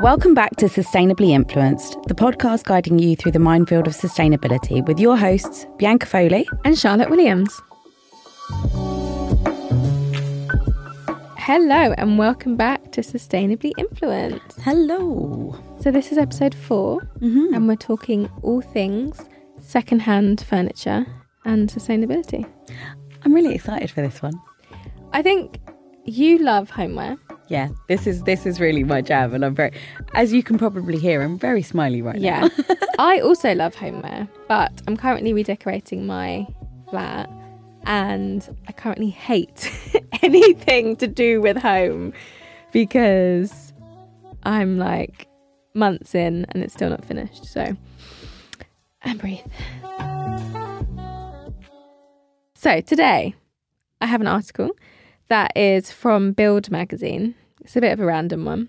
Welcome back to Sustainably Influenced, the podcast guiding you through the minefield of sustainability with your hosts, Bianca Foley and Charlotte Williams. Hello, and welcome back to Sustainably Influenced. Hello. So, this is episode 4 Mhm. and we're talking all things secondhand furniture and sustainability. I'm really excited for this one. I think you love homeware. Yeah, this is this is really my jam, and I'm very, as you can probably hear, I'm very smiley right Yeah. now. I also love homeware, but I'm currently redecorating my flat and I currently hate anything to do with home because I'm like months in and it's still not finished. So, and breathe. So, today I have an article that is from Build magazine. It's a bit of a random one,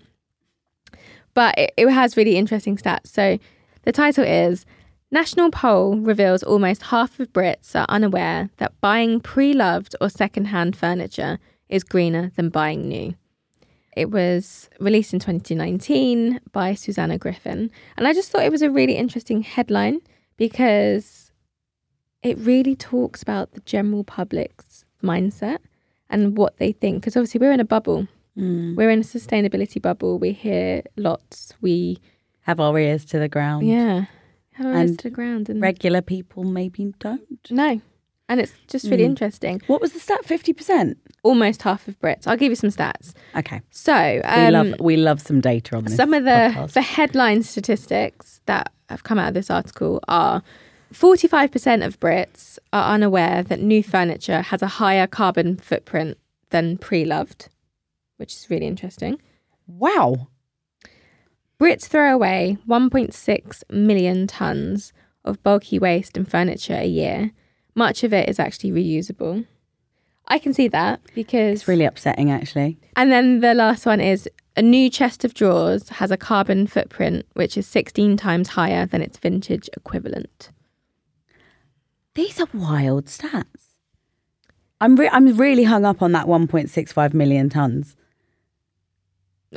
but it, it has really interesting stats. So, the title is National poll reveals almost half of Brits are unaware that buying pre loved or second-hand furniture is greener than buying new. It was released in 2019 by Susanna Griffin. And I just thought it was a really interesting headline because it really talks about the general public's mindset and what they think. Because obviously, we're in a bubble, Mm. we're in a sustainability bubble. We hear lots. We, Have our ears to the ground. yeah, have our ears to the ground. And Regular people maybe don't. No. And it's just really Mm. interesting. What was the stat? Fifty percent. Almost half of Brits. I'll give you some stats. Okay. So, We um, love we love some data on this. some of the, podcast. the headline statistics that have come out of this article are 45% of Brits are unaware that new furniture has a higher carbon footprint than pre loved, which is really interesting. wow. Brits throw away 1.6 million tonnes of bulky waste and furniture a year. Much of it is actually reusable. I can see that because It's really upsetting, actually. And then the last one is a new chest of drawers has a carbon footprint which is 16 times higher than its vintage equivalent. These are wild stats. I'm re- I'm really hung up on that 1.65 million tons.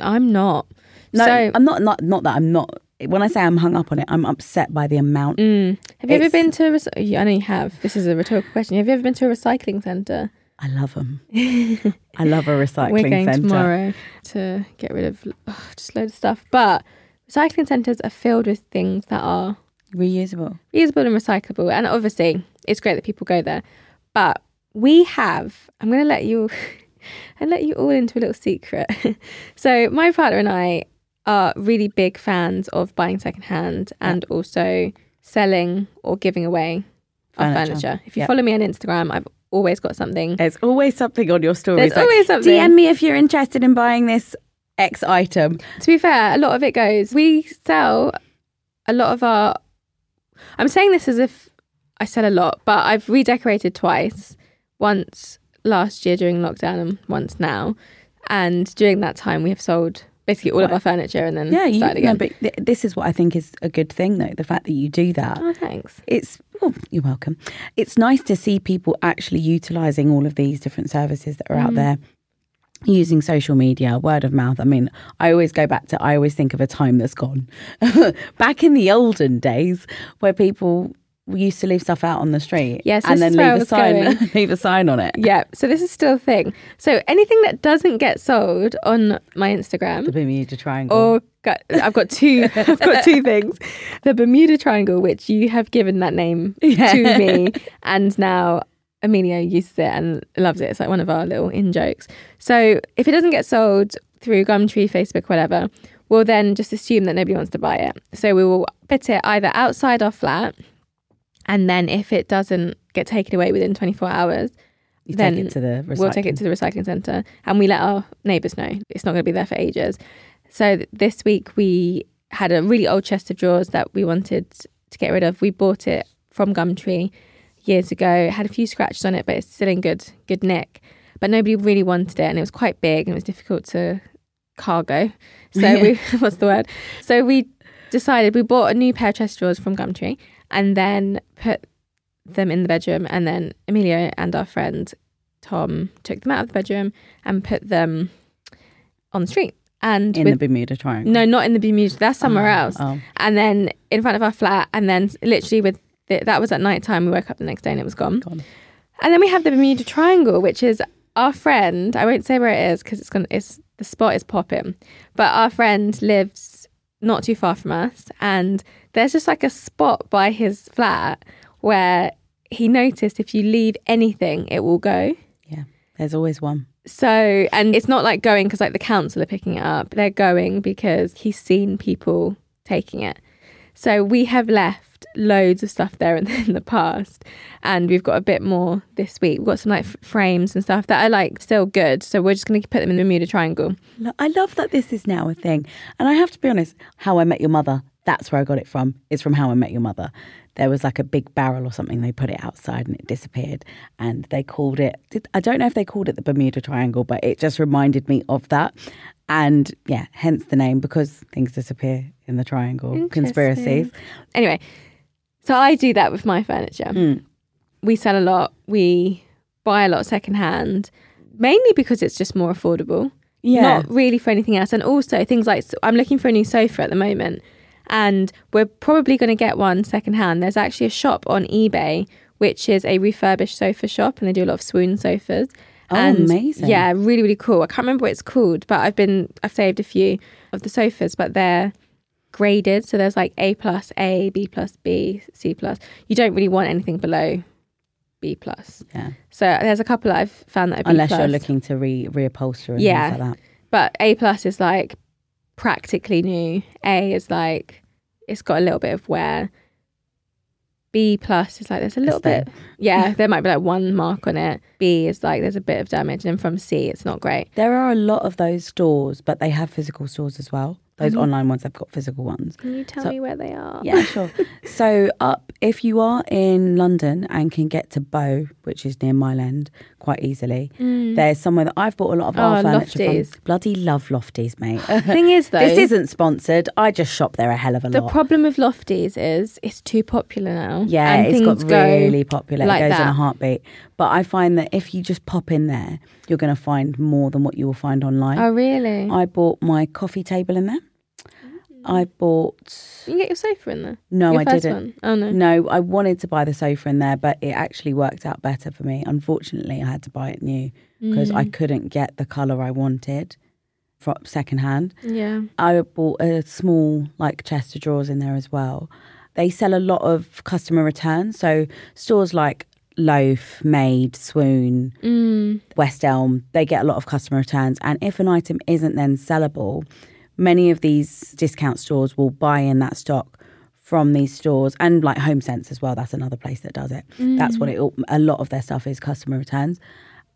I'm not. No, so, I'm not not not that I'm not. When I say I'm hung up on it, I'm upset by the amount. mm, have you ever been to? A rec- I know you have. This is a rhetorical question. Have you ever been to a recycling centre? I love them. I love a recycling We're going centre. tomorrow to get rid of ugh, just loads of stuff. But recycling centres are filled with things that are Reusable. reusable and recyclable. And obviously, it's great that people go there. But we have, I'm going to let you, and let you all into a little secret. so, my partner and I are really big fans of buying secondhand and also selling or giving away our Furniture. furniture. If you follow me on Instagram, I've always got something. There's always something on your stories. There's always something. DM me if you're interested in buying this X item. To be fair, a lot of it goes. We sell a lot of our. I'm saying this as if I sell a lot, but I've redecorated twice. Once last year during lockdown, and once now. And during that time, we have sold basically all of our furniture and then Yeah, you, started no, again. but th- this is what I think is a good thing, though. The fact that you do that. oh, thanks. It's oh, you're welcome. It's nice to see people actually utilizing all of these different services that are out Mm. there using social media, word of mouth. I mean, I always go back to I always think of a time that's gone. back in the olden days where people used to leave stuff out on the street Yes, and then is where I leave a sign going. leave a sign on it. Yeah, so this is still a thing. So anything that doesn't get sold on my Instagram The Bermuda Triangle. or got, I've got two I've got two things. The Bermuda Triangle, which you have given that name Yeah. to me, and now Emilio uses it and loves it. It's like one of our little in jokes. So if it doesn't get sold through Gumtree, Facebook, whatever, we'll then just assume that nobody wants to buy it. So we will put it either outside our flat, and then if it doesn't get taken away within 24 hours, you then take it to the we'll take it to the recycling centre and we let our neighbours know it's not going to be there for ages. So this week we had a really old chest of drawers that we wanted to get rid of. We bought it from Gumtree years ago. It had a few scratches on it, but it's still in good good nick. But nobody really wanted it, and it was quite big and it was difficult to cargo. So we what's the word? So we decided we bought a new pair of chest drawers from Gumtree and then put them in the bedroom. And then Emilio and our friend Tom took them out of the bedroom and put them on the street. and In with, the Bermuda Triangle. no, not in the Bermuda. That's somewhere oh, else. Oh. And then in front of our flat, and then literally with the, that was at night time. We woke up the next day and it was gone. Gone. And then we have the Bermuda Triangle, which is our friend. I won't say where it is because it's gonna. It's the spot is popping, but our friend lives not too far from us, and there's just like a spot by his flat where he noticed if you leave anything, it will go. Yeah, there's always one. So, and it's not like going because like the council are picking it up. They're going because he's seen people taking it. So we have left loads of stuff there in, in the past, and we've got a bit more this week. We've got some like f- frames and stuff that are like still good. So we're just going to put them in the Bermuda Triangle. I love that this is now a thing. And I have to be honest, How I Met Your Mother, that's where I got it from. It's from How I Met Your Mother. There was like a big barrel or something, they put it outside and it disappeared. And they called it, I don't know if they called it the Bermuda Triangle, but it just reminded me of that. And yeah, hence the name because things disappear in the triangle. Conspiracies. Anyway, so I do that with my furniture. Mm. We sell a lot. We buy a lot secondhand, mainly because it's just more affordable. Yeah. Not really for anything else. And also things like I'm looking for a new sofa at the moment, and we're probably going to get one secondhand. There's actually a shop on eBay which is a refurbished sofa shop, and they do a lot of swoon sofas. Oh, and amazing. Yeah, really, really cool. I can't remember what it's called, but I've been I've saved a few of the sofas, but they're graded. So there's like A plus, A, B plus, B, C plus. You don't really want anything below B plus. Yeah. So there's a couple that I've found that are B Unless you're looking to re reupholster and Yeah. things like that. But A plus is like practically new. A is like it's got a little bit of wear. B plus is like there's a little bit. Yeah, there might be like one mark on it. B is like there's a bit of damage, and from C it's not great. There are a lot of those stores, but they have physical stores as well. Those Mhm. online ones have got physical ones. Can you tell So- me where they are? Yeah, sure. so up if you are in London and can get to Bow, which is near Mile End, quite easily. Mm. There's somewhere that I've bought a lot of our Oh, furniture Lofties. from. Bloody love Lofties, mate. Thing is though, this isn't sponsored. I just shop there a hell of a the lot. The problem with Lofties is it's too popular now. yeah, and it's got really popular. like it goes in that. a heartbeat. But I find that if you just pop in there, you're going to find more than what you will find online. Oh really? I bought my coffee table in there. I bought. you get your sofa in there. No, your I first didn't. One. Oh no. No, I wanted to buy the sofa in there, but it actually worked out better for me. Unfortunately, I had to buy it new because Mm. I couldn't get the colour I wanted from secondhand. Yeah. I bought a small like chest of drawers in there as well. They sell a lot of customer returns, so stores like Loaf, Made, Swoon, Mm. West Elm, they get a lot of customer returns. And if an item isn't then sellable, many of these discount stores will buy in that stock from these stores and like Home Sense as well. That's another place that does it. That's what it all- a lot of their stuff is customer returns.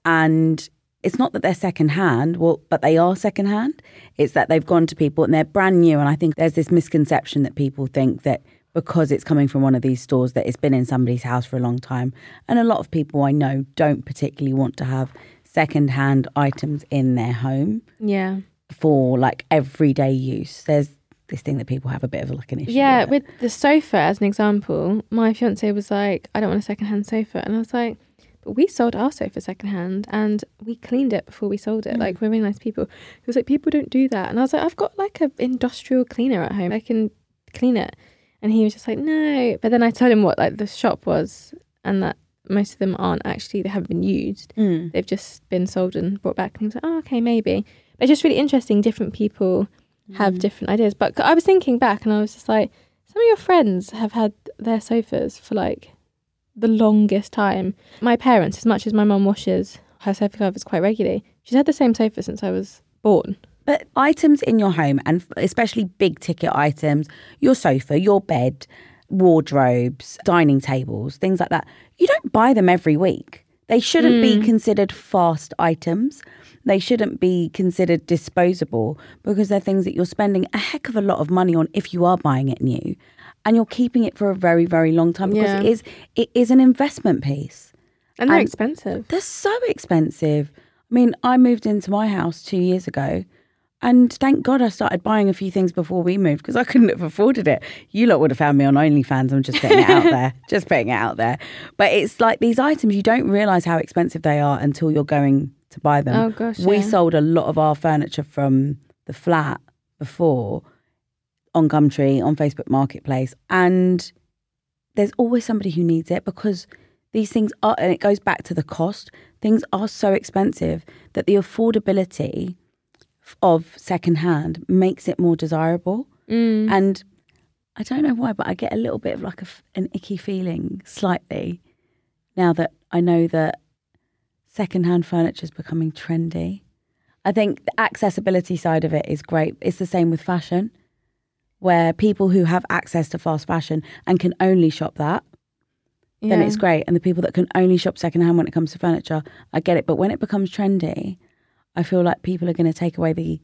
And it's not that they're secondhand, well, but they are secondhand. It's that they've gone to people and they're brand new. And I think there's this misconception that people think that because it's coming from one of these stores that it's been in somebody's house for a long time. And a lot of people I know don't particularly want to have secondhand items in their home Yeah. for like everyday use. There's this thing that people have a bit of like an issue. Yeah, with. with the sofa as an example, my fiance was like, I don't want a secondhand sofa. And I was like, but we sold our sofa secondhand and we cleaned it before we sold it. Mm. Like, we're really nice people. He was like, people don't do that. And I was like, I've got like an industrial cleaner at home. I can clean it. And he was just like, no. But then I told him what like the shop was and that most of them aren't actually, they haven't been used. Mm. They've just been sold and brought back. And he was like, oh, okay, maybe. But it's just really interesting. Different people have Mm. different ideas. But I was thinking back and I was just like, some of your friends have had their sofas for like the longest time. My parents, as much as my mum washes her sofa covers quite regularly, she's had the same sofa since I was born. But items in your home, and especially big ticket items, your sofa, your bed, wardrobes, dining tables, things like that, you don't buy them every week. They shouldn't be hmm. considered fast items. They shouldn't be considered disposable because they're things that you're spending a heck of a lot of money on if you are buying it new. And you're keeping it for a very, very long time because Yeah. it is it is an investment piece. And they're And- expensive. They're so expensive. I mean, I moved into my house two years ago, and thank God I started buying a few things before we moved because I couldn't have afforded it. You lot would have found me on OnlyFans. I'm just putting it out there, just putting it out there. But it's like these items, you don't realize how expensive they are until you're going to buy them. Oh, gosh, we yeah. sold a lot of our furniture from the flat before on Gumtree, on Facebook Marketplace, and there's always somebody who needs it because these things are, and it goes back to the cost. Things are so expensive that the affordability of secondhand makes it more desirable. Mm. And I don't know why, but I get a little bit of like a an icky feeling slightly now that I know that secondhand furniture is becoming trendy. I think the accessibility side of it is great. It's the same with fashion, where people who have access to fast fashion and can only shop that, then it's great. And the people that can only shop secondhand when it comes to furniture, I get it. But when it becomes trendy, I feel like people are going to take away the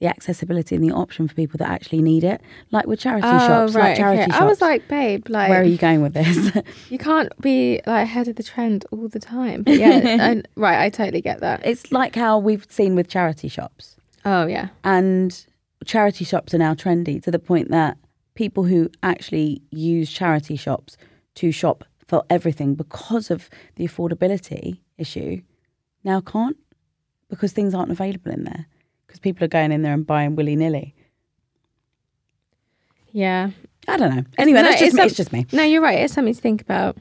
the accessibility and the option for people that actually need it, like with charity Oh, shops, right, like charity okay. shops. I was like, babe, like, Where are you going with this? you can't be like ahead of the trend all the time. But yeah, I, right, I totally get that. it's like how we've seen with charity shops. Oh yeah, And charity shops are now trendy to the point that people who actually use charity shops to shop for everything because of the affordability issue now can't because things aren't available in there because people are going in there and buying willy nilly. yeah. I don't know. Anyway, no, that's just it's me. some- It's just me. No, you're right. It's something to think about.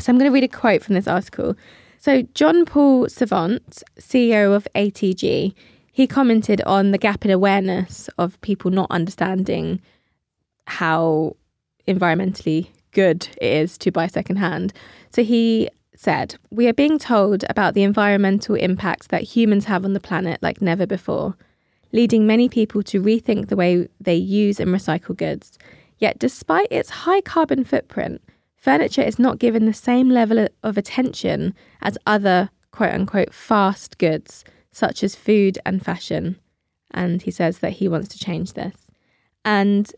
So I'm going to read a quote from this article. So John Paul Savant, CEO of ATG, he commented on the gap in awareness of people not understanding how environmentally good it is to buy secondhand. So he said, "We are being told about the environmental impacts that humans have on the planet like never before, leading many people to rethink the way they use and recycle goods." Yet, despite its high carbon footprint, furniture is not given the same level of attention as other quote unquote fast goods, such as food and fashion. And he says that he wants to change this. And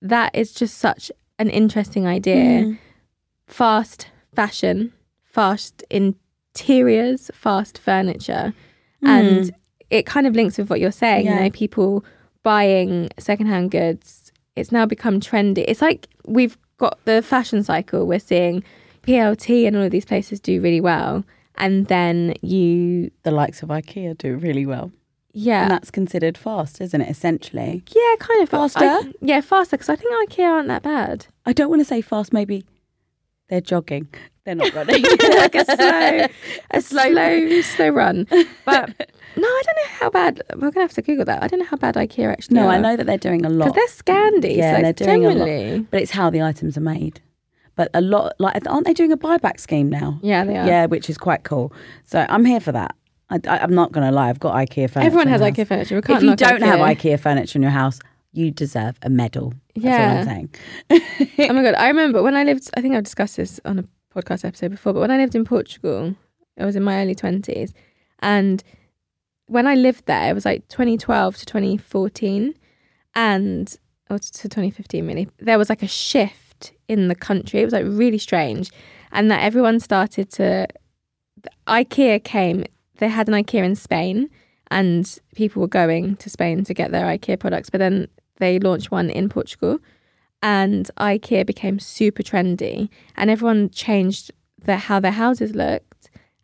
that is just such an interesting idea. Mm-hmm. Fast fashion, fast interiors, fast furniture. Hmm. And it kind of links with what you're saying, Yeah. you know, people buying secondhand goods. It's now become trendy. It's like we've got the fashion cycle. We're seeing PLT and all of these places do really well. And then you, The likes of IKEA do really well. yeah, And that's considered fast, isn't it? Essentially. yeah, kind of Faster? I- yeah, faster because I think IKEA aren't that bad. I don't want to say fast, maybe they're jogging. They're not running. like a slow, a slow, slow, run. But no, I don't know how bad. We're gonna have to Google that. I don't know how bad IKEA actually. No, are. I know that they're doing a lot. because they're Scandi. Yeah, so they're doing a lot. but it's how the items are made. But a lot, like, aren't they doing a buyback scheme now? Yeah, they are. Yeah, which is quite cool. So I'm here for that. I, am not going to lie. I've got IKEA furniture. Everyone has IKEA furniture. If you don't have IKEA. IKEA furniture in your house, you deserve a medal. That's all Yeah. I'm saying. oh my god, I remember when I lived. I think I've discussed this on a podcast episode before, but when I lived in Portugal, I was in my early twenties, and when I lived there, it was like 2012 to 2014, and or to 2015 really. There was like a shift in the country. It was like really strange, and that everyone started to. IKEA came. They had an IKEA in Spain, and people were going to Spain to get their IKEA products. But then they launched one in Portugal, and IKEA became super trendy, and everyone changed how their houses looked,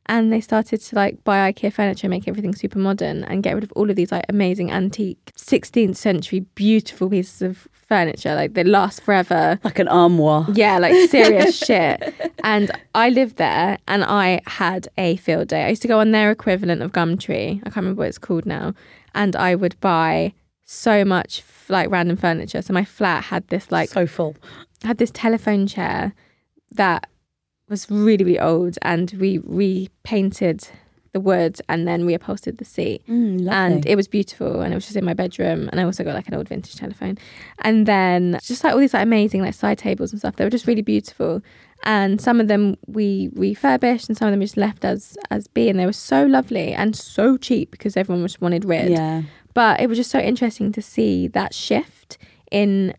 and they started to like buy IKEA furniture, make everything super modern, and get rid of all of these like amazing antique 16th century beautiful pieces of furniture, like they last forever. Like an armoire. Yeah, like serious shit. And I lived there and I had a field day. I used to go on their equivalent of Gumtree. I can't remember what it's called now. And I would buy so much like random furniture. So my flat had this like so full. had this telephone chair that was really, really old and we repainted the wood and then we upholstered the seat Mm, and it was beautiful and it was just in my bedroom and I also got like an old vintage telephone. And then just like all these like amazing like side tables and stuff they were just really beautiful. And some of them we refurbished and some of them we just left as as be and they were so lovely and so cheap because everyone just wanted rid yeah. but it was just so interesting to see that shift in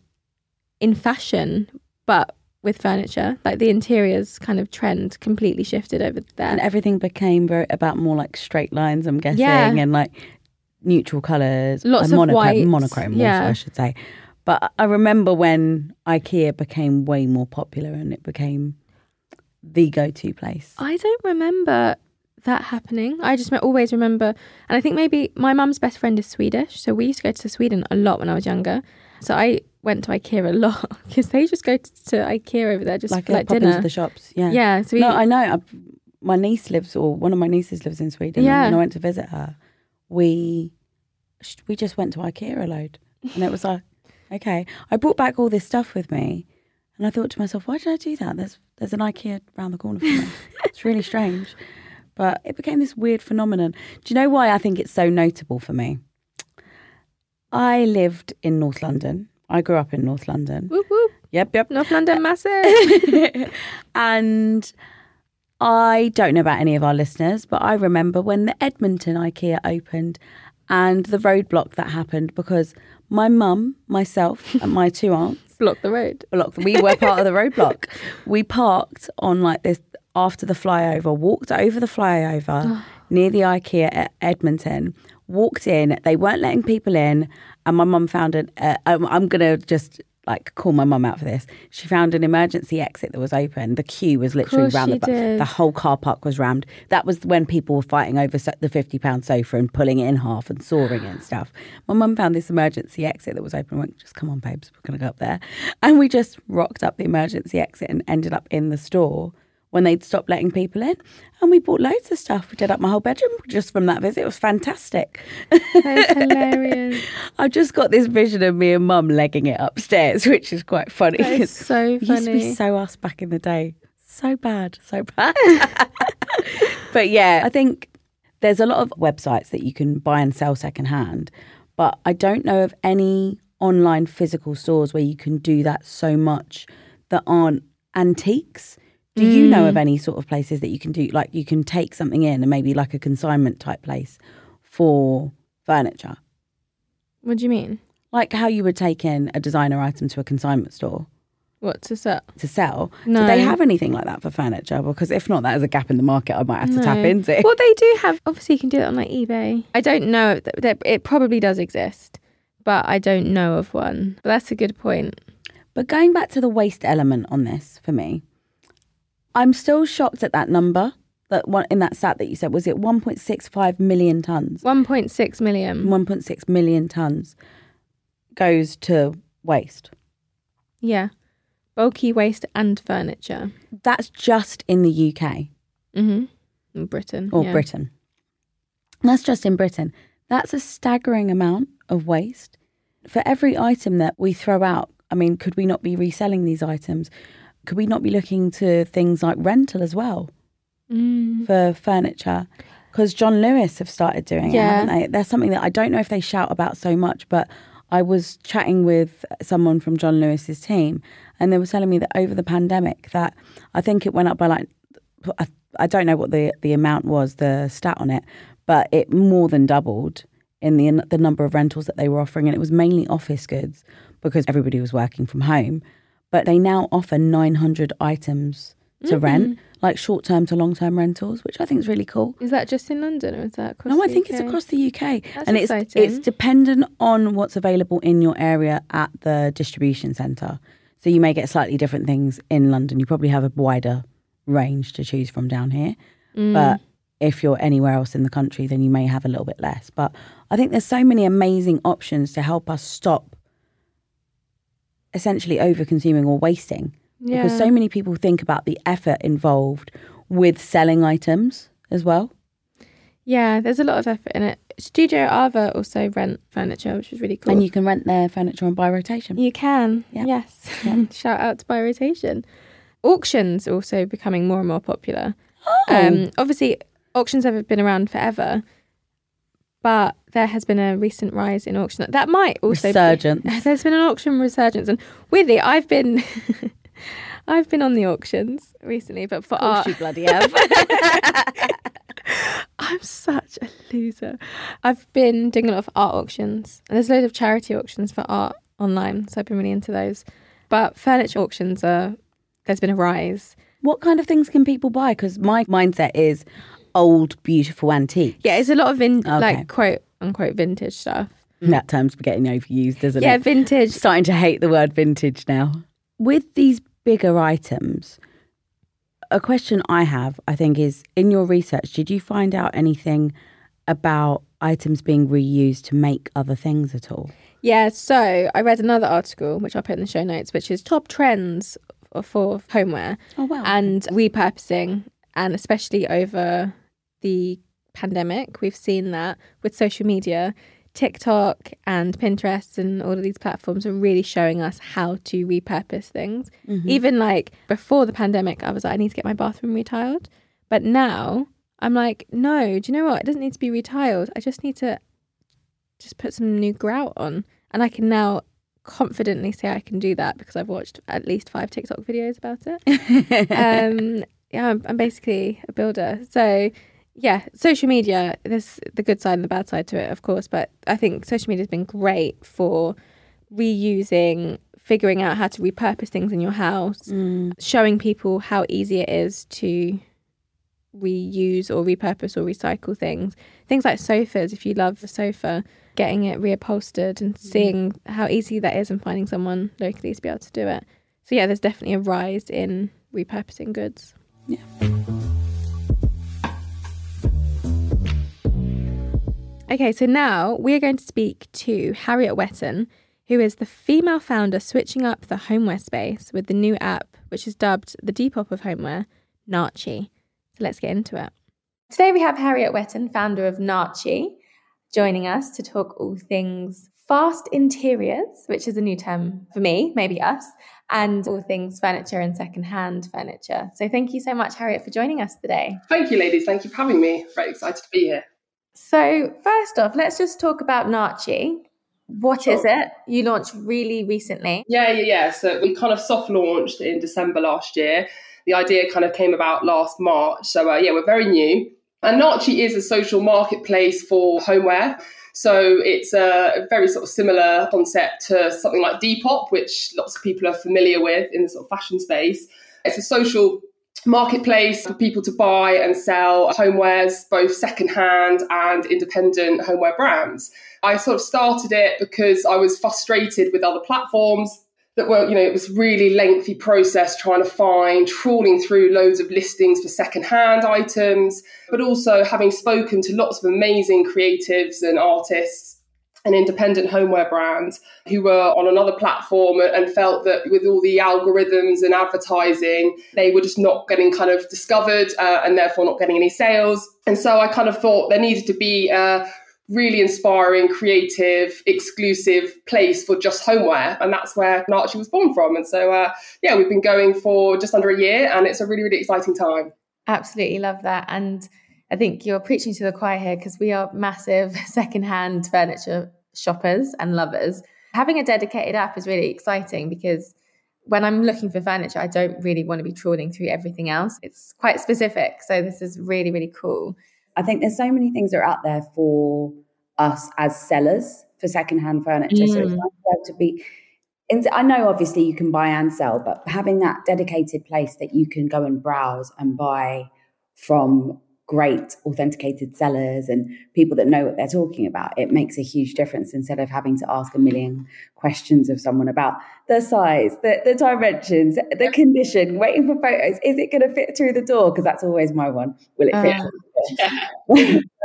in fashion but with furniture like the interiors kind of trend completely shifted over there And everything became very about more like straight lines, I'm guessing, Yeah. and like neutral colours. Lots of monochrome, whites, monochrome also, yeah. I should say. But I remember when IKEA became way more popular and it became the go to place. I don't remember that happening. I just always remember, and I think maybe my mum's best friend is Swedish, so we used to go to Sweden a lot when I was younger. So I went to IKEA a lot because they just go to, to IKEA over there just like, for uh, like pop dinner. into the shops. Yeah. yeah, so we, No, I know. I, my niece lives, or one of my nieces lives in Sweden. Yeah. And when I went to visit her, we we just went to IKEA a load, and it was like, okay. I brought back all this stuff with me, and I thought to myself, why did I do that? There's there's an IKEA around the corner from me. it's really strange, but it became this weird phenomenon. Do you know why I think it's so notable for me? I lived in North London. I grew up in North London. whoop, whoop, Yep, yep. North London massive. and I don't know about any of our listeners, but I remember when the Edmonton IKEA opened and the roadblock that happened because my mum, myself, and my two aunts blocked the road. blocked. We were part of the roadblock. We parked on like this after the flyover, walked over the flyover oh. near the IKEA at Edmonton, walked in. They weren't letting people in, and my mum found an. Uh, I'm, I'm gonna just like call my mum out for this. She found an emergency exit that was open. The queue was literally round the bu- the whole car park was rammed. That was when people were fighting over so- the fifty pound sofa and pulling it in half and sawing it and stuff. My mum found this emergency exit that was open. and Went, just come on, babes, we're gonna go up there. And we just rocked up the emergency exit and ended up in the store when they'd stopped letting people in. And we bought loads of stuff. We did up my whole bedroom just from that visit. It was fantastic. That's hilarious. I've just got this vision of me and mum legging it upstairs, which is quite funny. Is so It used to be so us back in the day. So bad, so bad. but yeah, I think there's a lot of websites that you can buy and sell secondhand, but I don't know of any online physical stores where you can do that so much that aren't antiques. Do you know of mm. any sort of places that you can do like you can take something in and maybe like a consignment type place for furniture? What do you mean? Like how you would take in a designer item to a consignment store What to sell? to sell. No. Do they have anything like that for furniture? Because if not, that is a gap in the market I might have to tap into. Well, they do have. Obviously, you can do it on like eBay. I don't know. If th- th- it probably does exist, but I don't know of one. But that's a good point. But going back to the waste element on this for me, I'm still shocked at that number. That one in that stat that you said was it 1.65 million tons? 1.6 million. 1.6 million tons goes to waste. Yeah, bulky waste and furniture. That's just in the UK Mm-hmm. In Britain or yeah. Britain. That's just in Britain. That's a staggering amount of waste. For every item that we throw out, I mean, could we not be reselling these items? Could we not be looking to things like rental as well Mm. for furniture? Because John Lewis have started doing Yeah. it, haven't they? There's something that I don't know if they shout about so much, but I was chatting with someone from John Lewis's team, and they were telling me that over the pandemic, that I think it went up by like I, I don't know what the the amount was, the stat on it, but it more than doubled in the the number of rentals that they were offering, and it was mainly office goods because everybody was working from home. But they now offer 900 items to rent, like short term to long term rentals, which I think is really cool. Is that just in London or is that across? No, I think it's across the UK, That's and it's it's dependent on what's available in your area at the distribution centre. So you may get slightly different things in London. You probably have a wider range to choose from down here, Mm. but if you're anywhere else in the country, then you may have a little bit less. But I think there's so many amazing options to help us stop essentially over consuming or wasting Yeah. because so many people think about the effort involved with selling items as well. yeah, there's a lot of effort in it. Studio Arva also rent furniture, which is really cool. And you can rent their furniture on By Rotation. You can. Yeah. Yes. Shout out to By Rotation. Auctions also becoming more and more popular. Oh. Um, obviously, auctions have been around forever, but there has been a recent rise in auction. That might also be- Resurgence. there's been an auction resurgence, and weirdly, I've been. I've been on the auctions recently, but for art, you bloody have. I'm such a loser. I've been doing a lot of art auctions, and there's loads of charity auctions for art online, so I've been really into those. But furniture auctions are there's been a rise. what kind of things can people buy? Because my mindset is old, beautiful antiques. Yeah, it's a lot of vin- Okay. like quote unquote vintage stuff. Mm. That term's getting overused, isn't Yeah, it? Yeah, vintage. Starting to hate the word vintage now. With these bigger items, a question I have, I think, is in your research, did you find out anything about items being reused to make other things at all? Yeah, so I read another article, which I'll put in the show notes, which is top trends for homeware Oh wow! and repurposing, and especially over the pandemic, we've seen that with social media. TikTok and Pinterest and all of these platforms are really showing us how to repurpose things. Even like before the pandemic, I was like, I need to get my bathroom retiled. But now I'm like, no, do you know what? It doesn't need to be retiled. I just need to just put some new grout on. And I can now confidently say I can do that because I've watched at least five TikTok videos about it. um, yeah, I'm, I'm basically a builder. So, yeah, social media, there's the good side and the bad side to it, of course. But I think social media has been great for reusing, figuring out how to repurpose things in your house, mm. showing people how easy it is to reuse or repurpose or recycle things. Things like sofas, if you love a sofa, getting it reupholstered and mm. seeing how easy that is and finding someone locally to be able to do it. So, yeah, there's definitely a rise in repurposing goods. Okay, so now we are going to speak to Harriet Wetton, who is the female founder switching up the homeware space with the new app, which is dubbed the Depop of homeware, Narchie. So let's get into it. Today we have Harriet Wetton, founder of Narchie, joining us to talk all things fast interiors, which is a new term for me, maybe us, and all things furniture and secondhand furniture. So thank you so much, Harriet, for joining us today. Thank you, ladies. Thank you for having me. Very excited to be here. So, first off, let's just talk about Narchie. What is Sure. it? You launched really recently. Yeah, yeah, yeah. So we kind of soft launched in December last year. The idea kind of came about last March. So uh, yeah, we're very new. And Narchie is a social marketplace for homeware. So it's a very sort of similar concept to something like Depop, which lots of people are familiar with in the sort of fashion space. It's a social marketplace for people to buy and sell homewares, both secondhand and independent homeware brands. I sort of started it because I was frustrated with other platforms that were, you know, it was really lengthy process trying to find, trawling through loads of listings for secondhand items, but also having spoken to lots of amazing creatives and artists and independent homeware brands who were on another platform and felt that with all the algorithms and advertising, they were just not getting kind of discovered uh, and therefore not getting any sales. And so I kind of thought there needed to be a really inspiring, creative, exclusive place for just homeware. And that's where Narchie was born from. And so, uh, yeah, we've been going for just under a year and it's a really, really exciting time. Absolutely love that. And I think you're preaching to the choir here because we are massive secondhand furniture shoppers and lovers. Having a dedicated app is really exciting because when I'm looking for furniture, I don't really want to be trawling through everything else. It's quite specific. So this is really, really cool. I think there's so many things that are out there for us as sellers for secondhand furniture. So it's Mm. nice to, be to be. and I know obviously you can buy and sell, but having that dedicated place that you can go and browse and buy from great authenticated sellers and people that know what they're talking about, it makes a huge difference instead of having to ask a million questions of someone about the size, the, the dimensions, the condition, waiting for photos. Is it going to fit through the door? Because that's always my one. Will it fit? Uh, through the?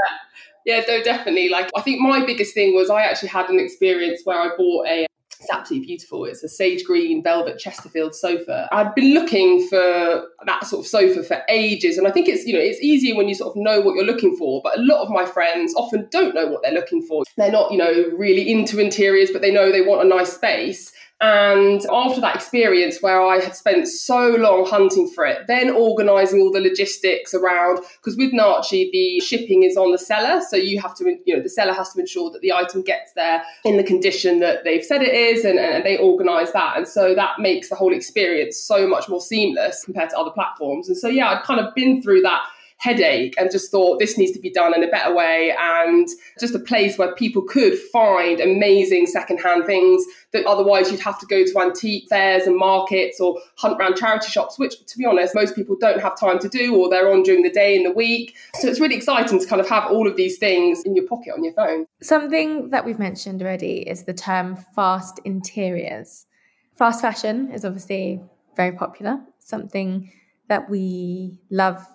Yeah, no, definitely. Like, I think my biggest thing was I actually had an experience where I bought a. It's absolutely beautiful. It's a sage green velvet Chesterfield sofa. I've been looking for that sort of sofa for ages, and I think it's you know it's easier when you sort of know what you're looking for. But a lot of my friends often don't know what they're looking for. They're not you know really into interiors, but they know they want a nice space. And after that experience where I had spent so long hunting for it, then organising all the logistics around, because with Narchie, the shipping is on the seller. So you have to, you know, the seller has to ensure that the item gets there in the condition that they've said it is, and, and they organise that. And so that makes the whole experience so much more seamless compared to other platforms. And so, yeah, I'd kind of been through that headache and just thought this needs to be done in a better way and just a place where people could find amazing secondhand things that otherwise you'd have to go to antique fairs and markets or hunt around charity shops which to be honest most people don't have time to do or they're on during the day in the week so it's really exciting to kind of have all of these things in your pocket on your phone Something that we've mentioned already is the term fast interiors. Fast fashion is obviously very popular, something that we love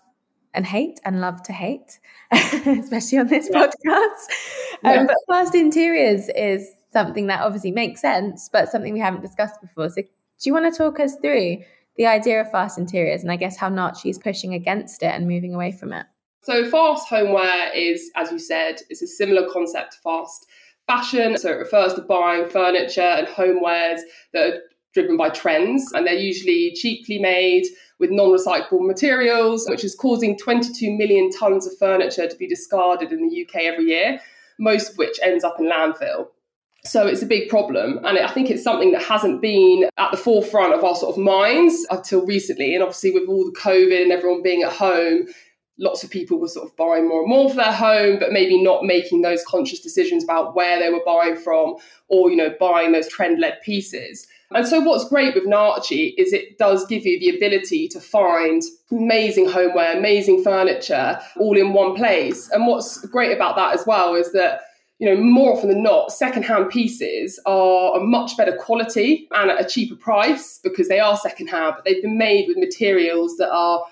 and hate and love to hate, especially on this yeah. podcast. Um. But fast interiors is something that obviously makes sense, but something we haven't discussed before. So, do you want to talk us through the idea of fast interiors and I guess how Narchie is pushing against it and moving away from it? So, fast homeware is, as you said, it's a similar concept to fast fashion. So, it refers to buying furniture and homewares that are driven by trends, and they're usually cheaply made with non recyclable materials, which is causing 22 million tonnes of furniture to be discarded in the UK every year, most of which ends up in landfill. So it's a big problem. And I think it's something that hasn't been at the forefront of our sort of minds until recently. And obviously, with all the COVID and everyone being at home, lots of people were sort of buying more and more for their home, but maybe not making those conscious decisions about where they were buying from or, you know, buying those trend led pieces. And so, what's great with Narchie is it does give you the ability to find amazing homeware, amazing furniture all in one place. And what's great about that as well is that you know, more often than not, secondhand pieces are a much better quality and at a cheaper price because they are secondhand, but they've been made with materials that are,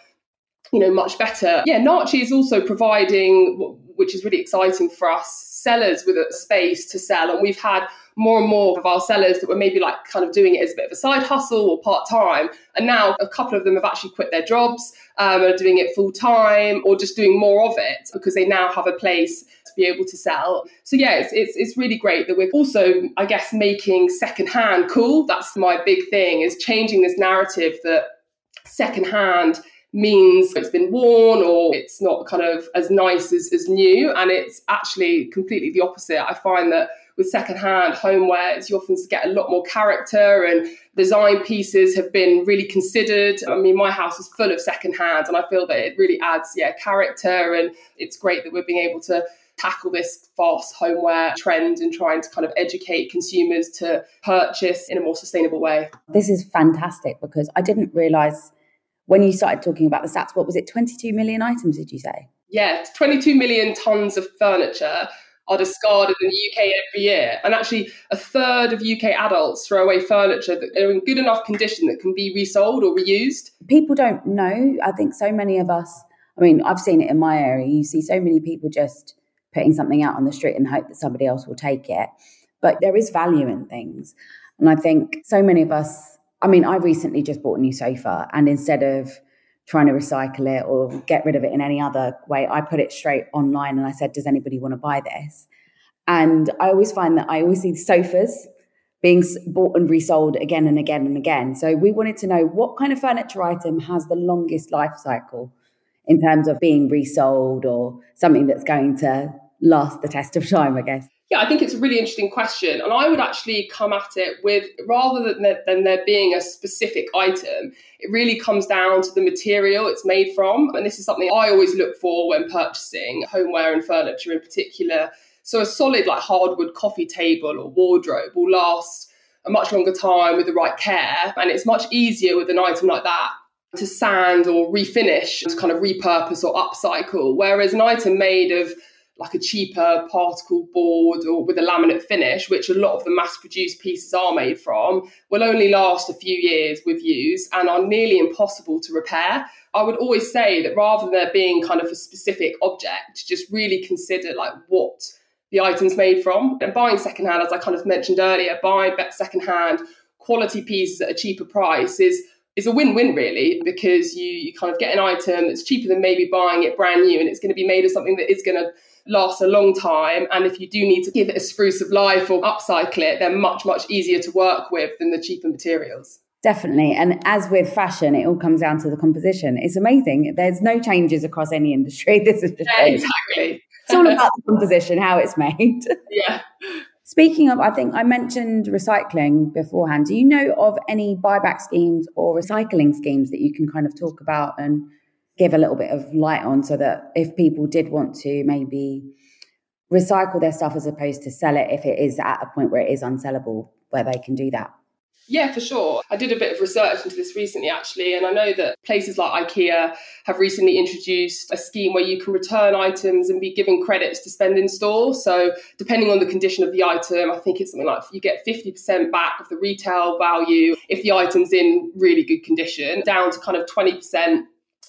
you know, much better. Yeah, Narchie is also providing, which is really exciting for us, sellers with a space to sell. And we've had more and more of our sellers that were maybe like kind of doing it as a bit of a side hustle or part time. And now a couple of them have actually quit their jobs um, and are doing it full time or just doing more of it because they now have a place to be able to sell. So yeah, it's, it's, it's really great that we're also, I guess, making secondhand cool. That's my big thing is changing this narrative that secondhand means it's been worn or it's not kind of as nice as, as new. And it's actually completely the opposite. I find that with secondhand homewares, you often get a lot more character and design pieces have been really considered. I mean, my house is full of secondhand and I feel that it really adds, yeah, character. And it's great that we're being able to tackle this fast homeware trend and trying to kind of educate consumers to purchase in a more sustainable way. This is fantastic because I didn't realize when you started talking about the stats, what was it, 22 million items, did you say? Yeah, 22 million tons of furniture are discarded in the UK every year. And actually, a third of UK adults throw away furniture that are in good enough condition that can be resold or reused. People don't know. I think so many of us, I mean, I've seen it in my area. You see so many people just putting something out on the street and hope that somebody else will take it. But there is value in things. And I think so many of us, I mean, I recently just bought a new sofa, and instead of trying to recycle it or get rid of it in any other way, I put it straight online and I said, Does anybody want to buy this? And I always find that I always see sofas being bought and resold again and again and again. So we wanted to know what kind of furniture item has the longest life cycle in terms of being resold or something that's going to last the test of time, I guess? Yeah, I think it's a really interesting question. And I would actually come at it with rather than there, than there being a specific item, it really comes down to the material it's made from. And this is something I always look for when purchasing homeware and furniture in particular. So a solid like hardwood coffee table or wardrobe will last a much longer time with the right care. And it's much easier with an item like that to sand or refinish, to kind of repurpose or upcycle. Whereas an item made of like a cheaper particle board or with a laminate finish, which a lot of the mass produced pieces are made from, will only last a few years with use and are nearly impossible to repair. I would always say that rather than there being kind of a specific object, just really consider like what the item's made from. And buying secondhand, as I kind of mentioned earlier, buying secondhand quality pieces at a cheaper price is is a win-win really because you you kind of get an item that's cheaper than maybe buying it brand new and it's going to be made of something that is going to lasts a long time. And if you do need to give it a spruce of life or upcycle it, they're much, much easier to work with than the cheaper materials. Definitely. And as with fashion, it all comes down to the composition. It's amazing. There's no changes across any industry. This is just yeah, exactly. It's all about the composition, how it's made. Yeah. Speaking of, I think I mentioned recycling beforehand. Do you know of any buyback schemes or recycling schemes that you can kind of talk about and give a little bit of light on so that if people did want to maybe recycle their stuff as opposed to sell it if it is at a point where it is unsellable where they can do that yeah, for sure. I did a bit of research into this recently, actually, and I know that places like IKEA have recently introduced a scheme where you can return items and be given credits to spend in store. So, depending on the condition of the item, I think it's something like you get 50% back of the retail value if the item's in really good condition, down to kind of 20%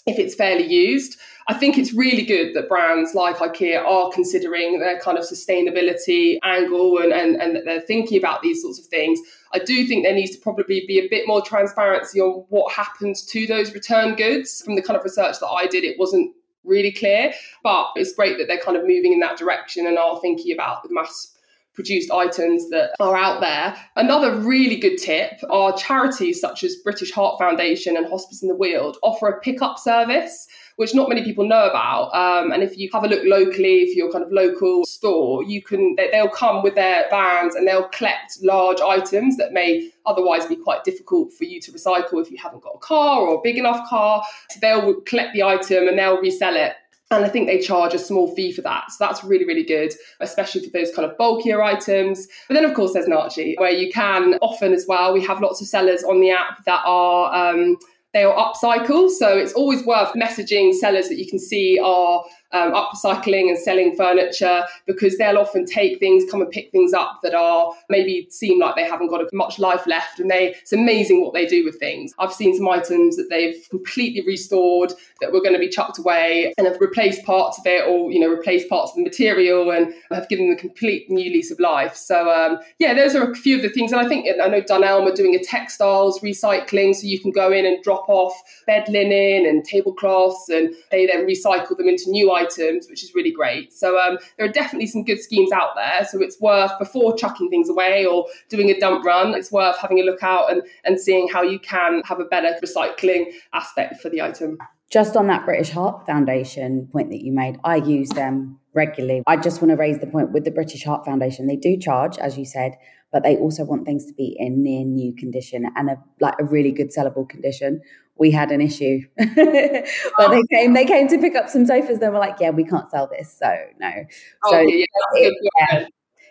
if it's fairly used. I think it's really good that brands like IKEA are considering their kind of sustainability angle and, and, and that they're thinking about these sorts of things. I do think there needs to probably be a bit more transparency on what happens to those return goods. From the kind of research that I did, it wasn't really clear, but it's great that they're kind of moving in that direction and are thinking about the mass produced items that are out there. Another really good tip are charities such as British Heart Foundation and Hospice in the Weald offer a pickup service which not many people know about. Um, and if you have a look locally, if you're kind of local store, you can they, they'll come with their vans and they'll collect large items that may otherwise be quite difficult for you to recycle if you haven't got a car or a big enough car. So they'll collect the item and they'll resell it and I think they charge a small fee for that. So that's really, really good, especially for those kind of bulkier items. But then, of course, there's Narchie, where you can often as well, we have lots of sellers on the app that are. Um, they are upcycle. So it's always worth messaging sellers that you can see are um, upcycling and selling furniture because they'll often take things, come and pick things up that are maybe seem like they haven't got much life left. And they it's amazing what they do with things. I've seen some items that they've completely restored that were going to be chucked away and have replaced parts of it or, you know, replaced parts of the material and have given them a complete new lease of life. So, um, yeah, those are a few of the things. And I think, I know Dunelm are doing a textiles recycling. So you can go in and drop off bed linen and tablecloths and they then recycle them into new items, which is really great. So um, there are definitely some good schemes out there. So it's worth, before chucking things away or doing a dump run, it's worth having a look out and, and seeing how you can have a better recycling aspect for the item. Just on that British Heart Foundation point that you made, I use them regularly. I just want to raise the point with the British Heart Foundation. They do charge, as you said, but they also want things to be in near new condition and a like a really good sellable condition we had an issue. but they came they came to pick up some sofas. They were like, yeah, we can't sell this. So no. Oh, so yeah, it, yeah,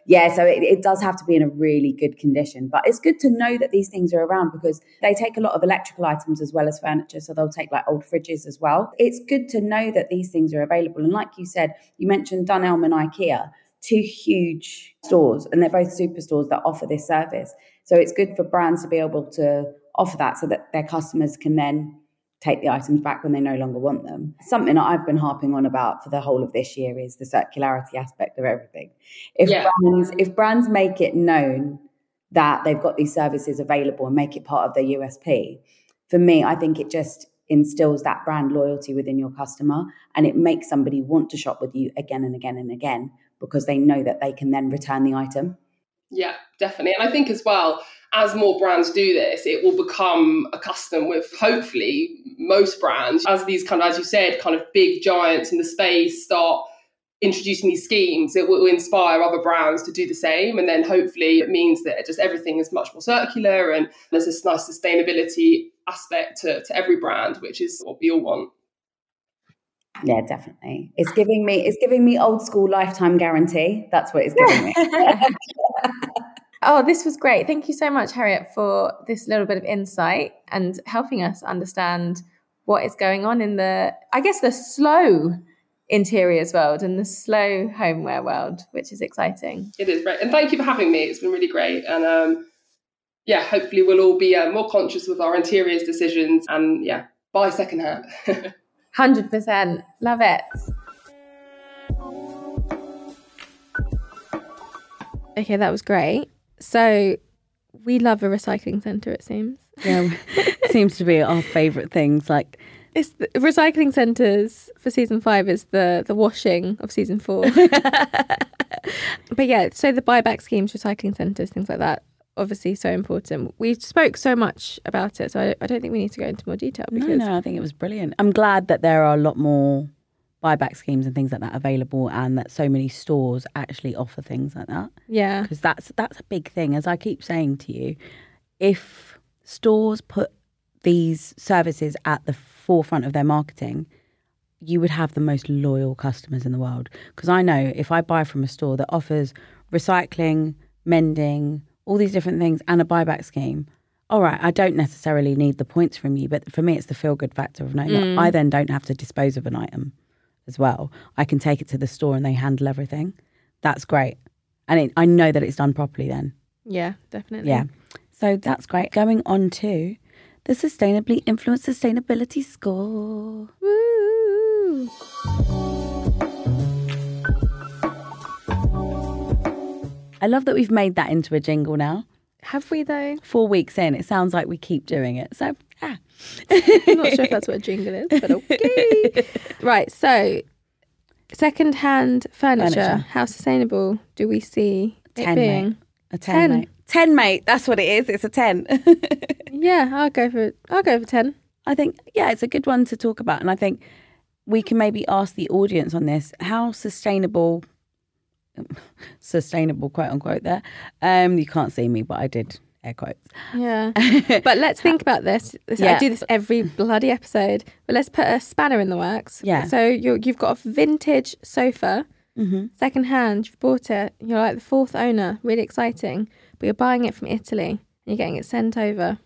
yeah, so it, it does have to be in a really good condition. But it's good to know that these things are around because they take a lot of electrical items as well as furniture. So they'll take like old fridges as well. It's good to know that these things are available. And like you said, you mentioned Dunelm and IKEA, two huge stores, and they're both superstores that offer this service. So it's good for brands to be able to offer that so that their customers can then take the items back when they no longer want them. Something that I've been harping on about for the whole of this year is the circularity aspect of everything. If yeah. brands if brands make it known that they've got these services available and make it part of their USP, for me, I think it just instills that brand loyalty within your customer and it makes somebody want to shop with you again and again and again because they know that they can then return the item. Yeah, definitely. And I think as well, as more brands do this, it will become a custom with hopefully most brands, as these kind of, as you said, kind of big giants in the space start introducing these schemes, it will inspire other brands to do the same. And then hopefully it means that just everything is much more circular and there's this nice sustainability aspect to, to every brand, which is what we all want. Yeah, definitely. It's giving me it's giving me old school lifetime guarantee. That's what it's giving me. Oh, this was great. Thank you so much, Harriet, for this little bit of insight and helping us understand what is going on in the, I guess, the slow interiors world and the slow homeware world, which is exciting. It is great. And thank you for having me. It's been really great. And um, yeah, hopefully we'll all be uh, more conscious with our interiors decisions and yeah, buy secondhand. 100%. Love it. Okay, that was great. So we love a recycling centre, it seems. Yeah, seems to be our favourite things. Like it's the, recycling centres for season five is the the washing of season four. but yeah, so the buyback schemes, recycling centres, things like that, obviously so important. We spoke so much about it, so I, I don't think we need to go into more detail. Because no, no, I think it was brilliant. I'm glad that there are a lot more buyback schemes and things like that available and that so many stores actually offer things like that. Yeah. Because that's that's a big thing as I keep saying to you. If stores put these services at the forefront of their marketing, you would have the most loyal customers in the world. Because I know if I buy from a store that offers recycling, mending, all these different things and a buyback scheme, all right, I don't necessarily need the points from you, but for me, it's the feel good factor of knowing mm. that I then don't have to dispose of an item as well. I can take it to the store and they handle everything. That's great. And it, I know that it's done properly then. Yeah, definitely. Yeah. So that's great. Going on to the Sustainably Influenced Sustainability Score. Woo! I love that we've made that into a jingle now. Have we though? Four weeks in, it sounds like we keep doing it. So. I'm not sure if that's what a jingle is, but okay. right, so second-hand furniture. Furniture. How sustainable do we see it 10, being? mate. A 10, Ten. mate. 10, mate. That's what it is. It's a 10. Yeah, I'll go for I'll go for ten. I think, yeah, it's a good one to talk about. And I think we can maybe ask the audience on this how sustainable, sustainable, quote unquote, there. Um, you can't see me, but I did air quotes. Yeah, but let's think about this. this I do this every bloody episode. But let's put a spanner in the works. Yeah. So you you've got a vintage sofa, Mm-hmm. second hand. You've bought it. You're like the fourth owner. Really exciting. But you're buying it from Italy and you're getting it sent over.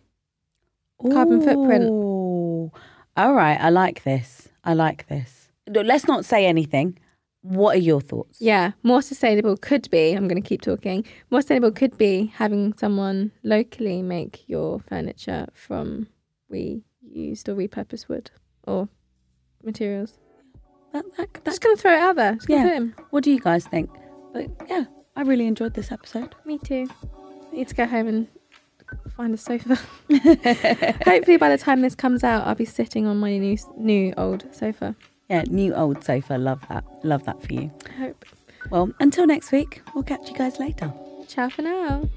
Carbon footprint. Ooh. All right. I like this. I like this. Let's not say anything. What are your thoughts? Yeah, more sustainable could be. I'm going to keep talking. More sustainable could be having someone locally make your furniture from reused or repurposed wood or materials. That, that, that, Just going to throw it out there. Just Yeah. put what do you guys think? But yeah, I really enjoyed this episode. Me too. I Need to go home and find a sofa. Hopefully, by the time this comes out, I'll be sitting on my new new old sofa. Yeah, new old sofa. Love that. Love that for you. I hope. Well, until next week, we'll catch you guys later. Ciao for now.